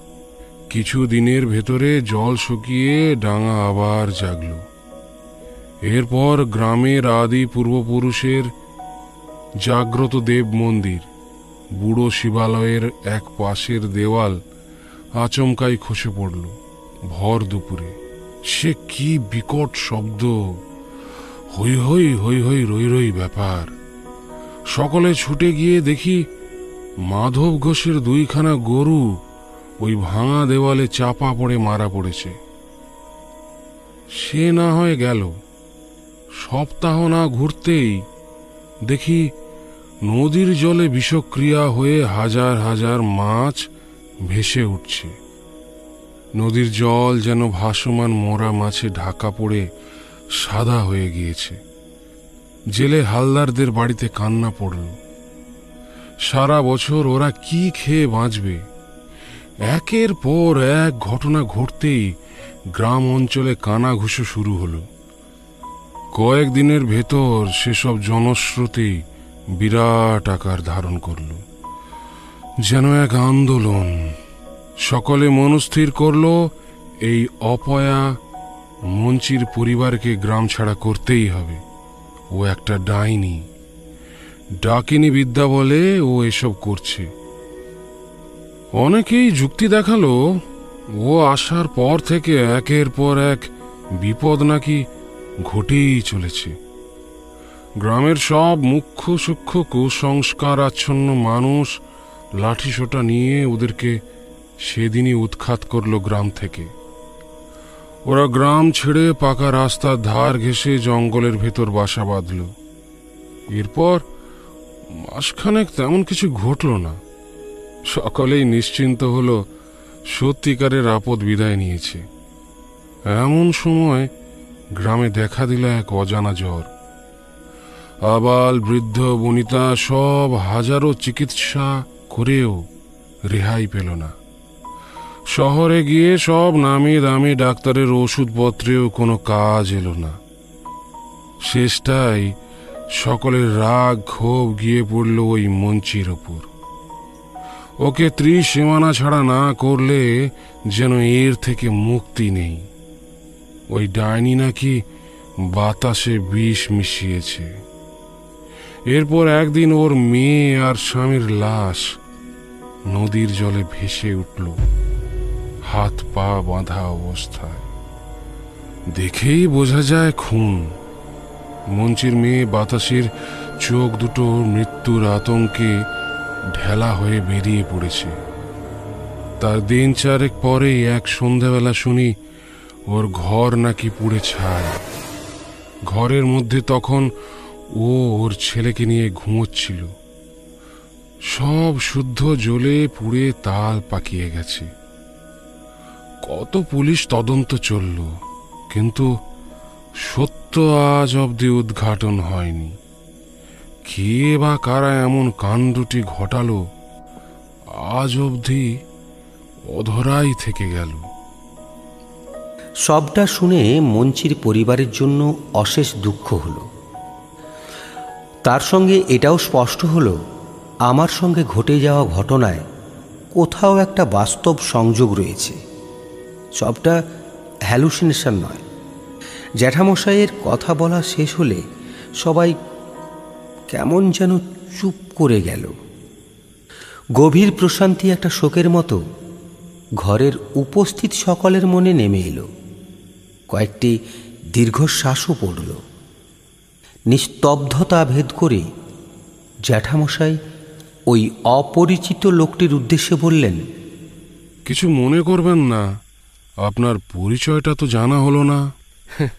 কিছু দিনের ভেতরে জল শুকিয়ে ডাঙা আবার জাগল। এরপর গ্রামের আদি পূর্বপুরুষের জাগ্রত দেব মন্দির, বুড়ো শিবালয়ের এক পাশের দেওয়াল আচমকাই খসে পড়ল ভর দুপুরে। সে কি বিকট শব্দ! হই হই হই হই রই রই ব্যাপার। সকলে ছুটে গিয়ে দেখি মাধব ঘোষের দুইখানা গরু ওই ভাঙা দেওয়ালে চাপা পড়ে মারা পড়েছে। সে না হয় গেল। সপ্তাহ না ঘুরতেই দেখি নদীর জলে বিষক্রিয়া হয়ে হাজার হাজার মাছ ভেসে উঠছে। নদীর জল যেন ভাসমান মরা মাছে ঢাকা পড়ে সাদা হয়ে গিয়েছে। জেলে হালদারদের বাড়িতে কান্না পড়ল। সারা বছর ওরা কি খেয়ে বাঁচবে? একের পর এক ঘটনা ঘটতেই গ্রাম অঞ্চলে কানাঘুষো শুরু হলো। কয়েকদিনের ভেতর সেসব জনশ্রুতি বিরাট আকার ধারণ করল। যেন এক আন্দোলন। সকলে মনস্থির করল এই অপয়া মঞ্চির পরিবারকে গ্রাম ছাড়া করতেই হবে। ও একটা ডাইনি। ডাকিনী বিদ্যা বলে ও এসব করছে। অনেকেই যুক্তি দেখাল, ও আসার পর থেকে একের পর এক বিপদ নাকি ঘটেই চলেছে। গ্রামের সব মুখ্য সূক্ষ্ম কুসংস্কার আচ্ছন্ন মানুষ লাঠিসোটা নিয়ে ওদেরকে সেদিনই উৎখাত করল গ্রাম থেকে। ওরা গ্রাম ছেড়ে পাকা রাস্তার ধার ঘেঁষে জঙ্গলের ভেতর বাসা বাঁধল। এরপর মাসখানেক তেমন কিছু ঘটল না। সকলেই নিশ্চিন্ত হলো সত্যিকারের আপদ বিদায় নিয়েছে। এমন সময় গ্রামে দেখা দিল এক অজানা জ্বর। আবাল, বৃদ্ধ, বনিতা সব হাজারো চিকিৎসা করেও রেহাই পেল না। শহরে গিয়ে সব নামি দামি ডাক্তারের ওষুধপত্রেও কোনো কাজ এলো না। শেষটাই সকলের রাগ, ক্ষোভ গিয়ে পড়ল ওই মঞ্চির ওপর। ওকে ত্রিসীমানা ছাড়া না করলে যেন এর থেকে মুক্তি নেই। ওই ডাইনি নাকি বাতাসে বিষ মিশিয়েছে। এরপর একদিন ওর মেয়ে আর স্বামীর লাশ নদীর জলে ভেসে উঠল। হাত পা বাঁধা অবস্থায়। দেখেই বোঝা যায় খুন। মঞ্চির মেয়ে বাতাসের চোখ দুটো মৃত্যুর আতঙ্কে ঢেলা হয়ে বেরিয়ে পড়েছে। তার দিন চারেক পরেই এক সন্ধ্যাবেলা শুনি ওর ঘর নাকি পুড়ে ছায় ঘরের মধ্যে তখন ও ওর ছেলেকে নিয়ে ঘুমোচ্ছিল। সব শুদ্ধ জ্বলে পুড়ে তাল পাকিয়ে গেছে। কত পুলিশ তদন্ত চলল, কিন্তু সত্য আজ অবধি উদ্ঘাটন হয়নি। কে বা কারা এমন কাণ্ডটি ঘটালো, আজ অবধি অধরাই থেকে গেল। সবটা শুনে মঞ্চির পরিবারের জন্য অশেষ দুঃখ হলো। তার সঙ্গে এটাও স্পষ্ট হলো, আমার সঙ্গে ঘটে যাওয়া ঘটনায় কোথাও একটা বাস্তব সংযোগ রয়েছে। সবটা হ্যালুসিনেশন নয়। জ্যাঠামশাইয়ের কথা বলা শেষ হলে সবাই কেমন যেন চুপ করে গেল। গভীর প্রশান্তি একটা শোকের মতো ঘরের উপস্থিত সকলের মনে নেমে এলো। কয়েকটি দীর্ঘশ্বাসও পড়ল। নিস্তব্ধতা ভেদ করে জ্যাঠামশাই ওই অপরিচিত লোকটির উদ্দেশ্যে বললেন, কিছু মনে করবেন না। আপনার পরিচয়টা তো জানা হলো না। (laughs)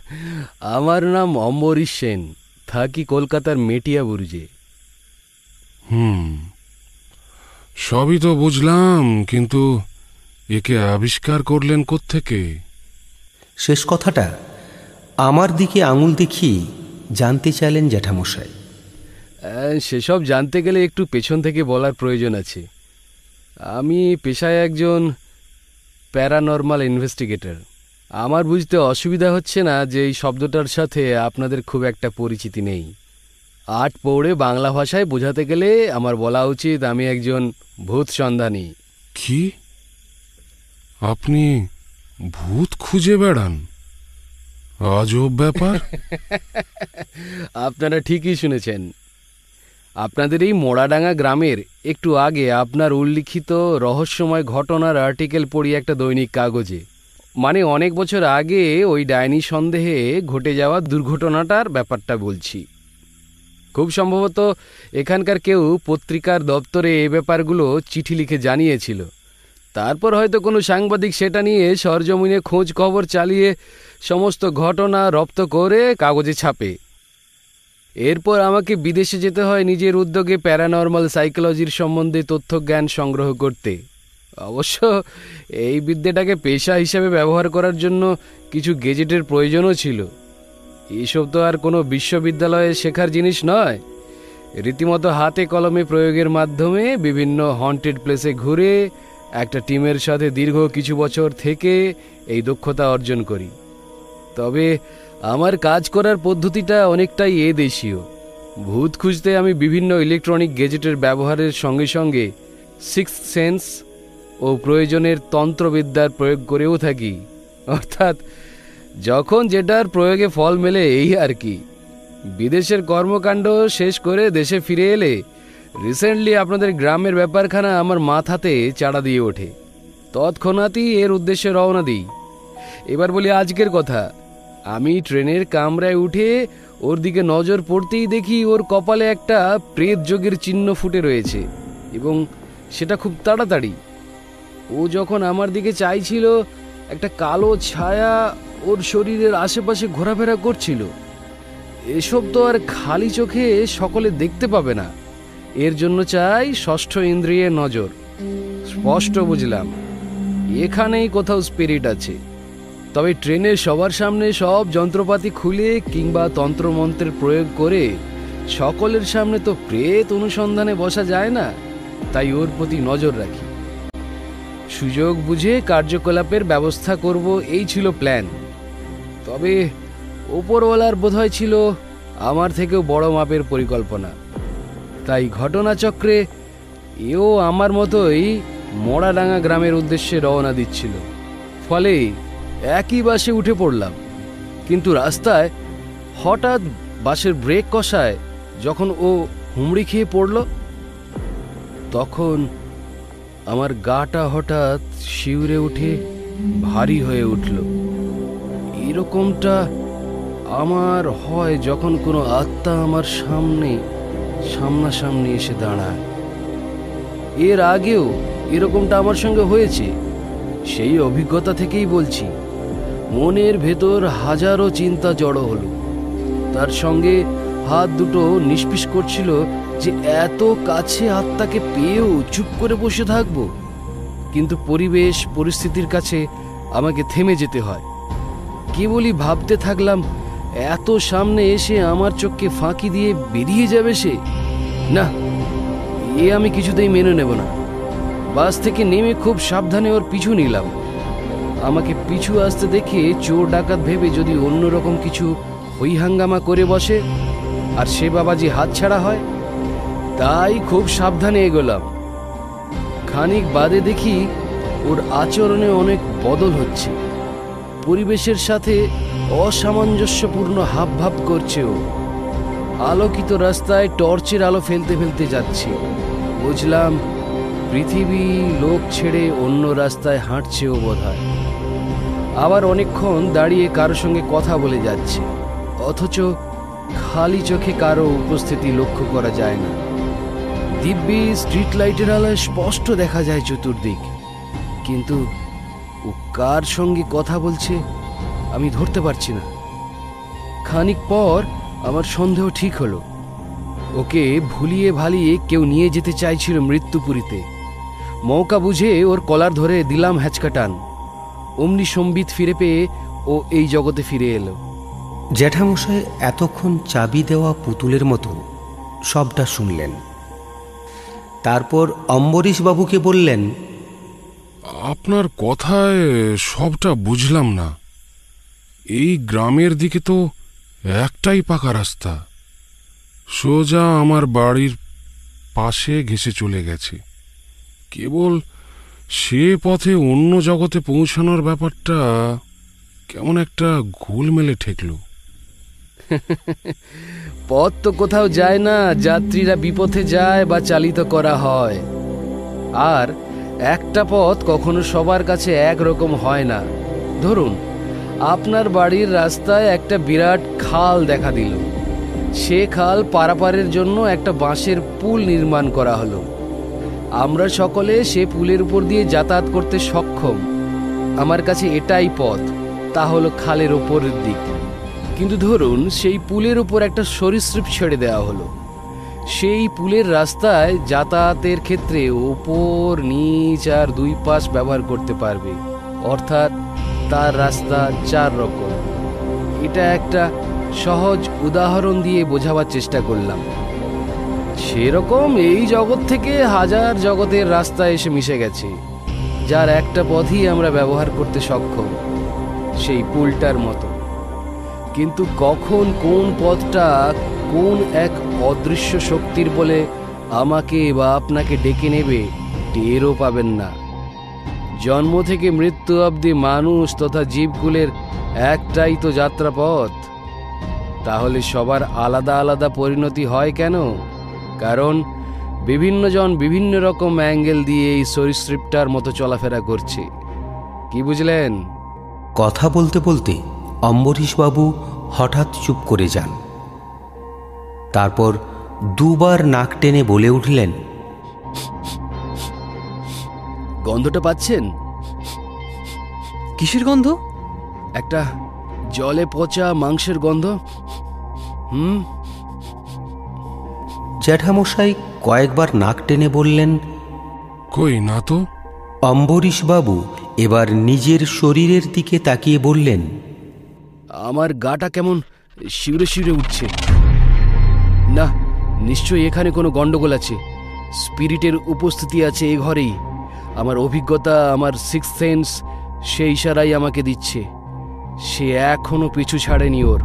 আমার নাম অম্বরীশ সেন। থাকি কলকাতার মেটিয়া বুরুজে। হুম। সবই তো বুঝলাম কিন্তু একে আবিষ্কার করলেন কোত্থেকে? শেষ কথাটা আমার দিকে আঙুল দেখিয়ে জানতে চাইলেন জ্যাঠামশাই। সেসব জানতে গেলে একটু পেছন থেকে বলার প্রয়োজন আছে। আমি পেশায় একজন প্যারানর্মাল ইনভেস্টিগেটর। আমার বুঝতে অসুবিধা হচ্ছে না যে এই শব্দটার সাথে আপনাদের খুব একটা পরিচিতি নেই। আট পৌড়ে বাংলা ভাষায় বোঝাতে গেলে আমার বলা উচিত আমি একজন ভূত সন্ধানী। কি? আপনি ভূত খুঁজে বেড়ান? আজব ব্যাপার। (laughs) আপনারা ঠিকই শুনেছেন। আপনাদের এই মোড়াডাঙ্গা গ্রামের একটু আগে আপনার উল্লিখিত রহস্যময় ঘটনার আর্টিকেল পড়ি একটা দৈনিক কাগজে। মানে অনেক বছর আগে ওই ডাইনি সন্দেহে ঘটে যাওয়া দুর্ঘটনাটার ব্যাপারটা বলছি। খুব সম্ভবত এখানকার কেউ পত্রিকার দপ্তরে এ ব্যাপারগুলো চিঠি লিখে জানিয়েছিল। তারপর হয়তো কোনো সাংবাদিক সেটা নিয়ে সরজমিনে খোঁজ খবর চালিয়ে সমস্ত ঘটনা রপ্ত করে কাগজে ছাপে। এরপর আমাকে বিদেশে যেতে হয় নিজের উদ্যোগে প্যারানর্মাল সাইকোলজির সম্বন্ধে তথ্য জ্ঞান সংগ্রহ করতে। অবশ্য এই বিদ্যাটাকে পেশা হিসাবে ব্যবহার করার জন্য কিছু গেজেটের প্রয়োজনও ছিল। এসব তো আর কোনো বিশ্ববিদ্যালয়ে শেখার জিনিস নয়। রীতিমতো হাতে কলমে প্রয়োগের মাধ্যমে বিভিন্ন হন্টেড প্লেসে ঘুরে একটা টিমের সাথে দীর্ঘ কিছু বছর থেকে এই দক্ষতা অর্জন করি। তবে আমার কাজ করার পদ্ধতিটা অনেকটাই এ দেশীয়। ভূত খুঁজতে আমি বিভিন্ন ইলেকট্রনিক গেজেটের ব্যবহারের সঙ্গে সঙ্গে সিক্স সেন্স ও প্রয়োজনের তন্ত্রবিদ্যার প্রয়োগ করেও থাকি। অর্থাৎ, যখন যেটার প্রয়োগে ফল মেলে এই আর কি। বিদেশের কর্মকাণ্ড শেষ করে দেশে ফিরে এলে রিসেন্টলি আপনাদের গ্রামের ব্যাপারখানা আমার মাথাতে চাড়া দিয়ে ওঠে। তৎক্ষণাৎই এর উদ্দেশ্যে রওনা দিই। এবার বলি আজকের কথা। আমি ট্রেনের কামরায় উঠে ওর দিকে নজর পড়তেই দেখি ওর কপালে একটা প্রেত যোগের চিহ্ন ফুটে রয়েছে এবং সেটা খুব তাড়াতাড়ি। ও যখন আমার দিকে চাইছিল, একটা কালো ছায়া ওর শরীরের আশেপাশে ঘোরাফেরা করছিল। এসব তো আর খালি চোখে সকলে দেখতে পাবে না। এর জন্য চাই ষষ্ঠ ইন্দ্রিয়ের নজর। স্পষ্ট বুঝলাম। এখানেই কোথাও স্পিরিট আছে। তবে ট্রেনের সবার সামনে সব যন্ত্রপাতি খুলে কিংবা তন্ত্রমন্ত্রের প্রয়োগ করে সকলের সামনে তো প্রেত অনুসন্ধানে বসা যায় না, তাই ওর প্রতি নজর রাখি। সুযোগ বুঝে কার্যকলাপের ব্যবস্থা করব, এই ছিল প্ল্যান। তবে ওপরওয়ালার বোধহয় ছিল আমার থেকেও বড় মাপের পরিকল্পনা। তাই ঘটনাচক্রে এও আমার মতোই মোড়াডাঙ্গা গ্রামের উদ্দেশ্যে রওনা দিচ্ছিল। ফলে একই বাসে উঠে পড়লাম। কিন্তু রাস্তায় হঠাৎ বাসের ব্রেক কষায় যখন ও হুমড়ি খেয়ে পড়ল, তখন আমার গাটা হঠাৎ শিউরে উঠে ভারী হয়ে উঠল। এরকমটা আমার হয় যখন কোনো আত্মা আমার সামনে, সামনাসামনি এসে দাঁড়ায়। এর আগেও এরকমটা আমার সঙ্গে হয়েছে, সেই অভিজ্ঞতা থেকেই বলছি। মনের ভেতর হাজারো চিন্তা জড়ো হলো। তার সঙ্গে হাত দুটো নিষ্পিস করছিল যে এত কাছে আত্মাকে পেয়েও চুপ করে বসে থাকব। কিন্তু পরিবেশ, পরিস্থিতির কাছে আমাকে থেমে যেতে হয়। কেবলই ভাবতে থাকলাম, এত সামনে এসে আমার চোখকে ফাঁকি দিয়ে বেরিয়ে যাবে সে? না, এ আমি কিছুতেই মেনে নেব না। বাস থেকে নেমে খুব সাবধানে ওর পিছু নিলাম। আমাকে পিছু আসতে দেখে চোর ডাকাত ভেবে যদি অন্যরকম কিছু হই হাঙ্গামা করে বসে, আর সে বাবাজি হাত ছাড়া হয়, তাই খুব সাবধানে এগোলাম। খানিক বাদে দেখি ওর আচরণে অনেক বদল হচ্ছে। পরিবেশের সাথে অসামঞ্জস্যপূর্ণ হাবভাব করছে ও। আলোকিত রাস্তায় টর্চের আলো ফেলতে ফেলতে যাচ্ছে। বুঝলাম, পৃথিবী লোক ছেড়ে অন্য রাস্তায় হাঁটছে ও বোধ আবার অনেকক্ষণ দাঁড়িয়ে কারও সঙ্গে কথা বলে যাচ্ছে। অথচ খালি চোখে কারও উপস্থিতি লক্ষ্য করা যায় না। দিব্যি স্ট্রিট লাইটের আলোয় স্পষ্ট দেখা যায় চতুর্দিক। কিন্তু ও কার সঙ্গে কথা বলছে, আমি ধরতে পারছি না। খানিক পর আমার সন্দেহ ঠিক হলো। ওকে ভুলিয়ে ভালিয়ে কেউ নিয়ে যেতে চাইছিল মৃত্যুপুরীতে। মৌকা বুঝে ওর কলার ধরে দিলাম হ্যাচকা টান অমনি সম্বিত ফিরে পেয়ে ও এই জগতে ফিরে এলো। জ্যাঠামশাই এতক্ষণ চাবি দেওয়া পুতুলের মতো সবটা শুনলেন। তারপর অম্বরীশবাবুকে বললেন আপনার কথায় সবটা বুঝলাম না। এই গ্রামের দিকে তো একটাই পাকা রাস্তা। সোজা আমার বাড়ির পাশে ঘেসে চলে গেছে। কেবল সে পথে অন্য জগতে পৌঁছানোর ব্যাপারটা কেমন একটা গোলমেলে ঠেকল। (laughs) পথ তো কোথাও যায় না, যাত্রীরা বিপথে যায় বা চালিত করা হয়। আর একটা পথ কখনো সবার কাছে একরকম হয় না। ধরুন, আপনার বাড়ির রাস্তায় একটা বিরাট খাল দেখা দিল। সে খাল পারাপারের জন্য একটা বাঁশের পুল নির্মাণ করা হলো। আমরা সকলে সে পুলের উপর দিয়ে যাতায়াত করতে সক্ষম। আমার কাছে এটাই পথ, তা হলো খালের ওপরের দিক। কিন্তু ধরুন, সেই পুলের উপর একটা সরীসৃপ ছেড়ে দেওয়া হলো। সেই পুলের রাস্তায় যাতায়াতের ক্ষেত্রে ওপর, নিচ আর দুই পাশ ব্যবহার করতে পারবে। অর্থাৎ তার রাস্তা চার রকম। এটা একটা সহজ উদাহরণ দিয়ে বোঝাবার চেষ্টা করলাম। সেরকম এই জগৎ থেকে হাজার জগতের রাস্তা এসে মিশে গেছে, যার একটা পথই আমরা ব্যবহার করতে সক্ষম, সেই পুলটার মতো। কিন্তু কখন কোন পথটা কোন এক অদৃশ্য শক্তির বলে আমাকে বা আপনাকে ডেকে নেবে, টেরও পাবেন না। জন্ম থেকে মৃত্যু অবধি মানুষ তথা জীবগুলের একটাই তো যাত্রাপথ। তাহলে সবার আলাদা আলাদা পরিণতি হয় কেন? কারণ বিভিন্ন জন বিভিন্ন রকম অ্যাঙ্গেল দিয়ে এই সরীসৃপটার মতো চলাফেরা করছে। কি বুঝলেন? কথা বলতে বলতে অম্বরীশবাবু হঠাৎ চুপ করে যান। তারপর দুবার নাক টেনে বলে উঠলেন গন্ধটা পাচ্ছেন? কিসের গন্ধ? একটা জলে পচা মাংসের গন্ধ। হুম? জ্যাঠামশাই কয়েকবার নাক টেনে বললেন কই না তো? অম্বরীশবাবু এবার নিজের শরীরের দিকে তাকিয়ে বললেন আমার গাটা কেমন শিউরে শিউরে উঠছে। না নিশ্চয়ই এখানে কোনো গন্ডগোল আছে। স্পিরিটের উপস্থিতি আছে এ ঘরেই। আমার অভিজ্ঞতা আমার সিক্স সেন্স সে ইশারাই আমাকে দিচ্ছে। সে এখনও পিছু ছাড়েনি ওর।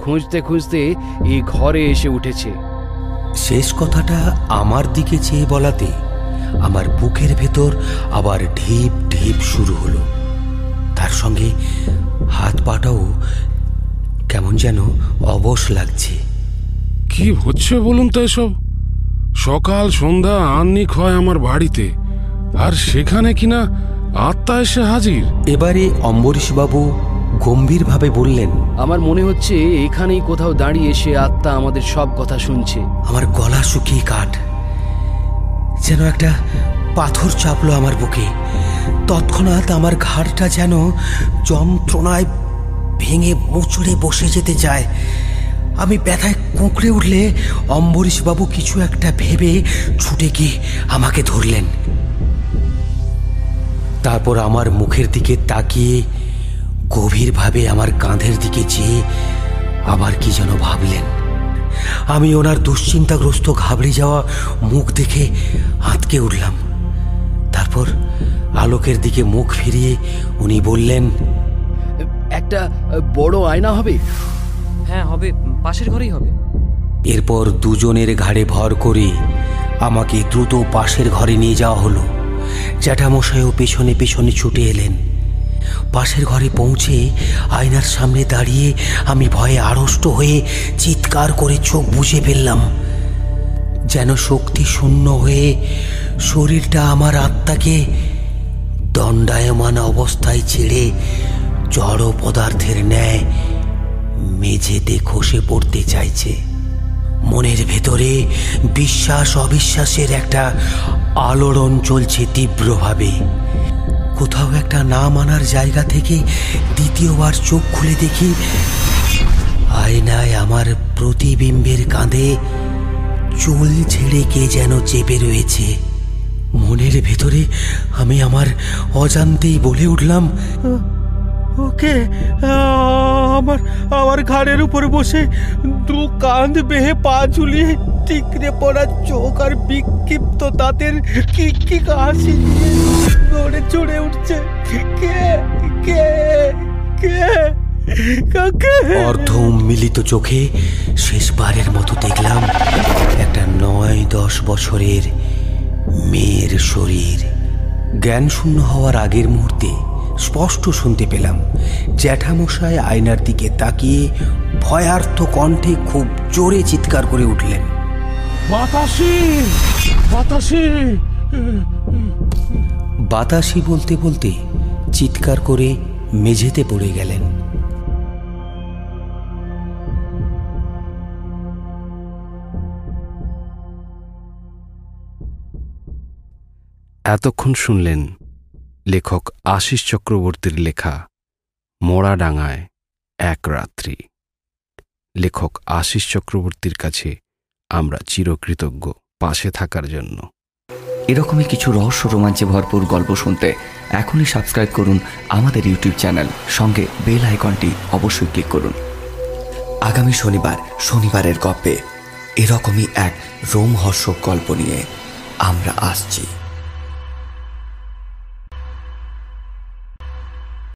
খুঁজতে খুঁজতে এই ঘরে এসে উঠেছে। শেষ কথাটা আমার দিকে চেয়ে বলাতে আমার বুকের ভেতর আবার ঢিপ ঢিপ শুরু হলো। তার সঙ্গে হাত পাটাও কেমন যেন অবশ লাগছে। কি হচ্ছে বলুন তো এসব? সকাল সন্ধ্যা আহ্নিক হয় আমার বাড়িতে। আর সেখানে কিনা আত্মা এসে হাজির। এবারে অম্বরীশবাবু গম্ভীরভাবে বললেন আমার মনে হচ্ছে এখানেই কোথাও দাঁড়িয়ে সে আত্মা আমাদের সব কথা শুনছে। আমার গলা শুকিয়ে কাঠ যেন একটা পাথর চাপলো আমার বুকে। তৎক্ষণাৎ আমার ঘাড়টা যেন যন্ত্রণায় ভেঙে মুচড়ে বসে যেতে চায়। আমি ব্যথায় কুঁকড়ে উঠলে অম্বরীশবাবু কিছু একটা ভেবে ছুটে গিয়ে আমাকে ধরলেন। তারপর আমার মুখের দিকে তাকিয়ে গভীরভাবে আমার কাঁধের দিকে চেয়ে আবার কি যেন ভাবলেন। আমি ওনার দুশ্চিন্তাগ্রস্ত ঘাবড়ে যাওয়া মুখ দেখে আঁতকে উঠলাম। তারপর আলোকের দিকে মুখ ফিরিয়ে উনি বললেন একটা বড় আয়না হবে? হ্যাঁ হবে। পাশের ঘরেই হবে। এরপর দুজনের ঘাড়ে ভর করে আমাকে দ্রুত পাশের ঘরে নিয়ে যাওয়া হলো। জ্যাঠামশাইও পেছনে পেছনে ছুটে এলেন। পাশের ঘরে পৌঁছে আয়নার সামনে দাঁড়িয়ে আমি ভয়ে আড়ষ্ট হয়ে চিৎকার করে চোখ বুঝে ফেললাম। যেন শক্তি শূন্য হয়ে শরীরটা আমার আত্মাকে দণ্ডায়মান অবস্থায় ছেড়ে জড় পদার্থের ন্যায় মেঝেতে খসে পড়তে চাইছে। মনের ভেতরে বিশ্বাস অবিশ্বাসের একটা আলোড়ন চলছে তীব্রভাবে। কোথাও একটা না মানার জায়গা থেকে দ্বিতীয়বার চোখ খুলে দেখি আয়নায় আমার প্রতিবিম্বের কাঁধে চুল ছেড়ে কে যেন চেপে রয়েছে। মনের ভেতরে আমি আমার অজান্তেই বলে উঠলাম ওকে আমার আমার ঘাড়ের উপর বসে দু কাঁধ বেহে পা ঝুলিয়ে টিকরে পড়া চোখ আর বিক্ষিপ্ত দাঁতের কি কি হাসি দৌড়ে চড়ে উঠছে। কে কে কে অর্ধ মিলিত চোখে শেষবারের মতো দেখলাম একটা নয় দশ বছরের মেয়ের শরীর। জ্ঞান শূন্য হওয়ার আগের মুহূর্তে স্পষ্ট শুনতে পেলাম। জ্যাঠামশায় আয়নার দিকে তাকিয়ে ভয়ার্থ কণ্ঠে খুব জোরে চিৎকার করে উঠলেন। বাতাসি বাতাসি। বাতাসি বলতে বলতে চিৎকার করে মেঝেতে পড়ে গেলেন। এতক্ষণ শুনলেন লেখক আশিস চক্রবর্তীর লেখা মোড়াডাঙায় এক রাত্রি। লেখক আশিস চক্রবর্তীর কাছে আমরা চিরকৃতজ্ঞ পাশে থাকার জন্য। এরকমই কিছু রহস্য রোমাঞ্চে ভরপুর গল্প শুনতে এখনই সাবস্ক্রাইব করুন আমাদের ইউটিউব চ্যানেল সঙ্গে বেল আইকনটি অবশ্যই ক্লিক করুন। আগামী শনিবার শনিবারের গল্পে এরকমই এক রোমহর্ষক গল্প নিয়ে আমরা আসছি।